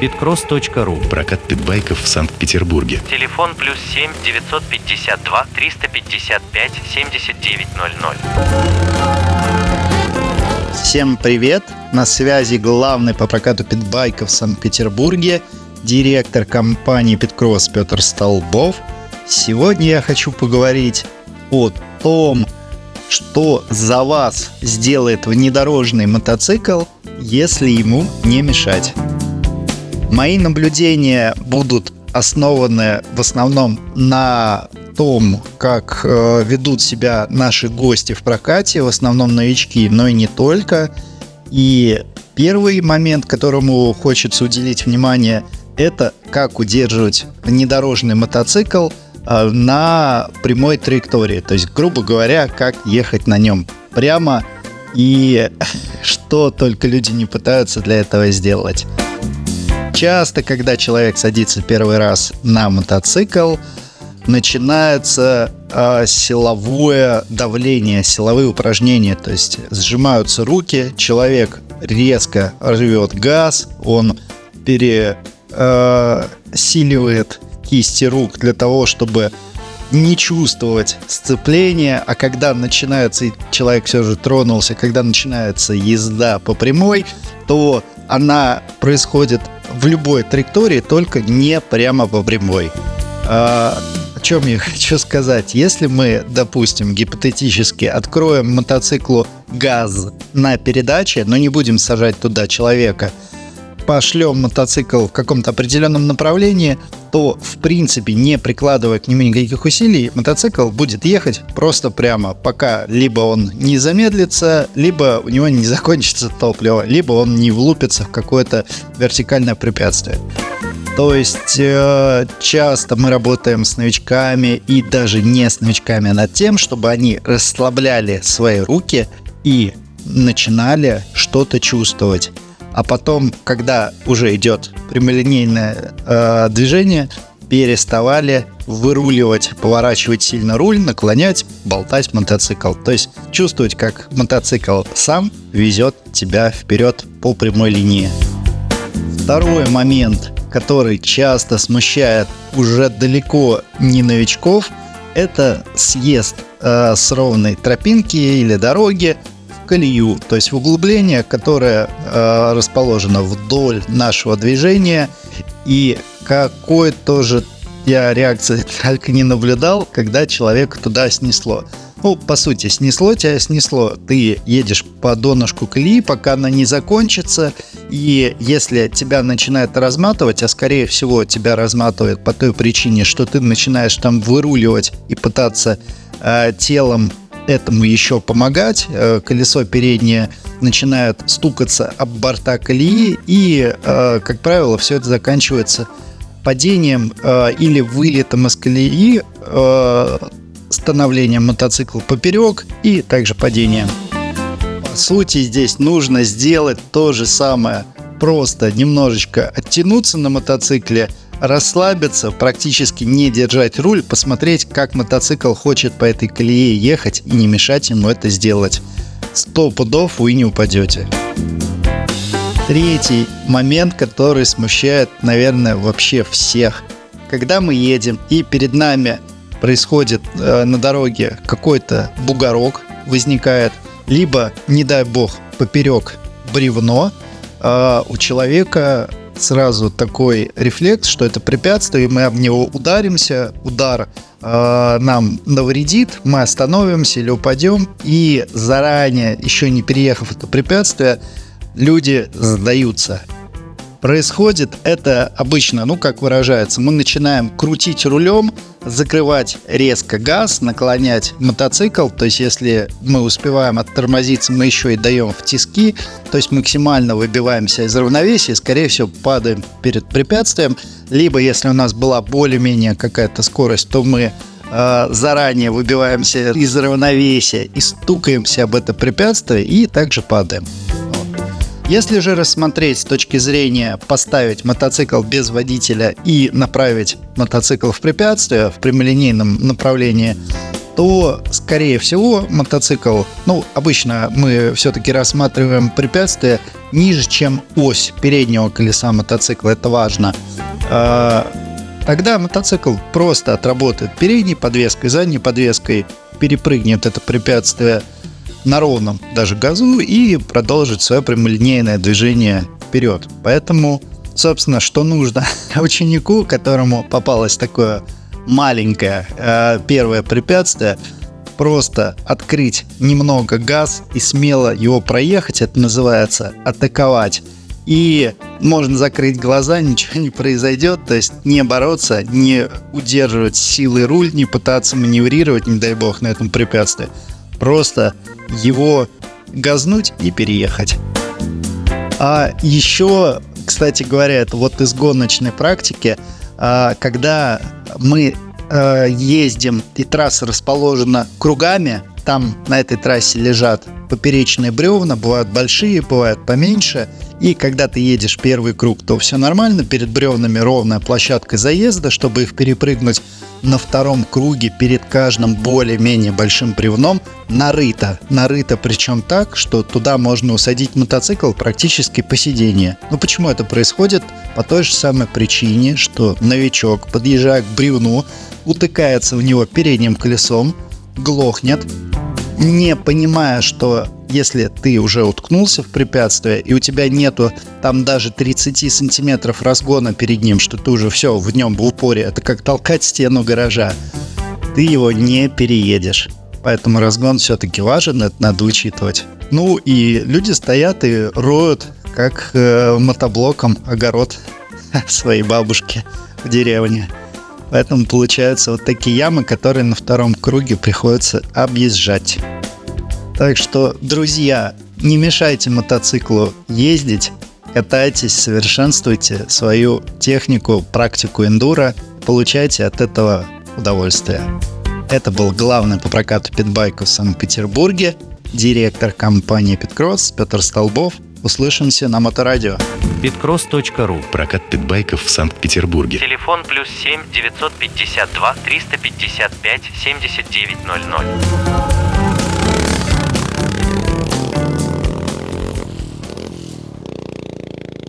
Питкросс.ру Прокат питбайков в Санкт-Петербурге. Телефон плюс 7 952 355 7900. Всем привет! На связи главный по прокату питбайков в Санкт-Петербурге, директор компании Питкросс Петр Столбов. Сегодня я хочу поговорить о том, что за вас сделает внедорожный мотоцикл, если ему не мешать. Мои наблюдения будут основаны в основном на том, как э, ведут себя наши гости в прокате, в основном новички, но и не только. И первый момент, которому хочется уделить внимание, это как удерживать внедорожный мотоцикл – Э, на прямой траектории. То есть, грубо говоря, как ехать на нем прямо и что только люди не пытаются для этого сделать. Часто, когда человек садится первый раз на мотоцикл, начинается э, силовое давление, силовые упражнения, то есть сжимаются руки, человек резко рвет газ, он пересиливает кисти рук для того, чтобы не чувствовать сцепления, а когда начинается, и человек все же тронулся, когда начинается езда по прямой, то она происходит в любой траектории, только не прямо по прямой. А, о чем я хочу сказать? Если мы, допустим, гипотетически откроем мотоциклу газ на передаче, но не будем сажать туда человека – пошлем мотоцикл в каком-то определенном направлении, то, в принципе, не прикладывая к нему никаких усилий, мотоцикл будет ехать просто прямо, пока либо он не замедлится, либо у него не закончится топливо, либо он не влупится в какое-то вертикальное препятствие. То есть э, часто мы работаем с новичками и даже не с новичками, а над тем, чтобы они расслабляли свои руки и начинали что-то чувствовать а потом, когда уже идет прямолинейное э, движение, переставали выруливать, поворачивать сильно руль, наклонять, болтать мотоцикл. То есть чувствовать, как мотоцикл сам везет тебя вперед по прямой линии. Второй момент, который часто смущает уже далеко не новичков, это съезд э, с ровной тропинки или дороги колею, то есть в углубление, которое э, расположено вдоль нашего движения. И какой тоже я реакции только не наблюдал, когда человек туда снесло. Ну, по сути, снесло тебя, снесло. Ты едешь по донышку колеи, пока она не закончится. И если тебя начинает разматывать, а скорее всего тебя разматывает по той причине, что ты начинаешь там выруливать и пытаться э, телом этому еще помогать. Э, колесо переднее начинает стукаться об борта колеи, и, э, как правило, все это заканчивается падением э, или вылетом из колеи, становлением мотоцикла поперек и также падением. По сути, здесь нужно сделать то же самое. Просто немножечко оттянуться на мотоцикле – расслабиться, практически не держать руль, посмотреть, как мотоцикл хочет по этой колее ехать и не мешать ему это сделать. Сто пудов вы не упадете. Третий момент, который смущает, наверное, вообще всех. Когда мы едем и перед нами происходит э, на дороге какой-то бугорок, возникает, либо, не дай бог, поперек бревно, э, у человека сразу такой рефлекс, что это препятствие, и мы об него ударимся, удар э, нам навредит, мы остановимся или упадем, и заранее, еще не переехав это препятствие, люди сдаются происходит это обычно, ну как выражается, мы начинаем крутить рулем, закрывать резко газ, наклонять мотоцикл, то есть если мы успеваем оттормозиться, мы еще и даем в тиски, то есть максимально выбиваемся из равновесия, скорее всего падаем перед препятствием, либо если у нас была более-менее какая-то скорость, то мы э, заранее выбиваемся из равновесия и стукаемся об это препятствие и также падаем. Если же рассмотреть с точки зрения поставить мотоцикл без водителя и направить мотоцикл в препятствие в прямолинейном направлении, то, скорее всего, мотоцикл, ну, обычно мы все-таки рассматриваем препятствие ниже, чем ось переднего колеса мотоцикла, это важно. А, тогда мотоцикл просто отработает передней подвеской, задней подвеской, перепрыгнет это препятствие на ровном даже газу и продолжит свое прямолинейное движение вперед. Поэтому, собственно, что нужно ученику, которому попалось такое маленькое э, первое препятствие, просто открыть немного газ и смело его проехать, это называется атаковать. И можно закрыть глаза, ничего не произойдет, то есть не бороться, не удерживать силой руль, не пытаться маневрировать, не дай бог, на этом препятствии. Просто его газнуть и переехать. А еще, кстати говоря, это вот из гоночной практики, а, когда мы э, ездим и трасса расположена кругами, там на этой трассе лежат поперечные бревна, бывают большие, бывают поменьше. И когда ты едешь первый круг, то все нормально, перед бревнами ровная площадка заезда, чтобы их перепрыгнуть. На втором круге перед каждым более-менее большим бревном нарыто. Нарыто причем так, что туда можно усадить мотоцикл практически по сиденье. Но почему это происходит? По той же самой причине, что новичок, подъезжая к бревну, утыкается в него передним колесом, глохнет, не понимая, что если ты уже уткнулся в препятствие, и у тебя нету там даже 30 сантиметров разгона перед ним, что ты уже все в нем в упоре, это как толкать стену гаража, ты его не переедешь. Поэтому разгон все-таки важен, это надо учитывать. Ну и люди стоят и роют, как э, мотоблоком огород своей бабушки в деревне. Поэтому получаются вот такие ямы, которые на втором круге приходится объезжать. Так что, друзья, не мешайте мотоциклу ездить, катайтесь, совершенствуйте свою технику, практику эндуро, получайте от этого удовольствие. Это был главный по прокату питбайков в Санкт-Петербурге, директор компании Питкросс Петр Столбов. Услышимся на Моторадио. Bitcross.ru Прокат питбайков в Санкт-Петербурге. Телефон плюс 7 952 355 7900.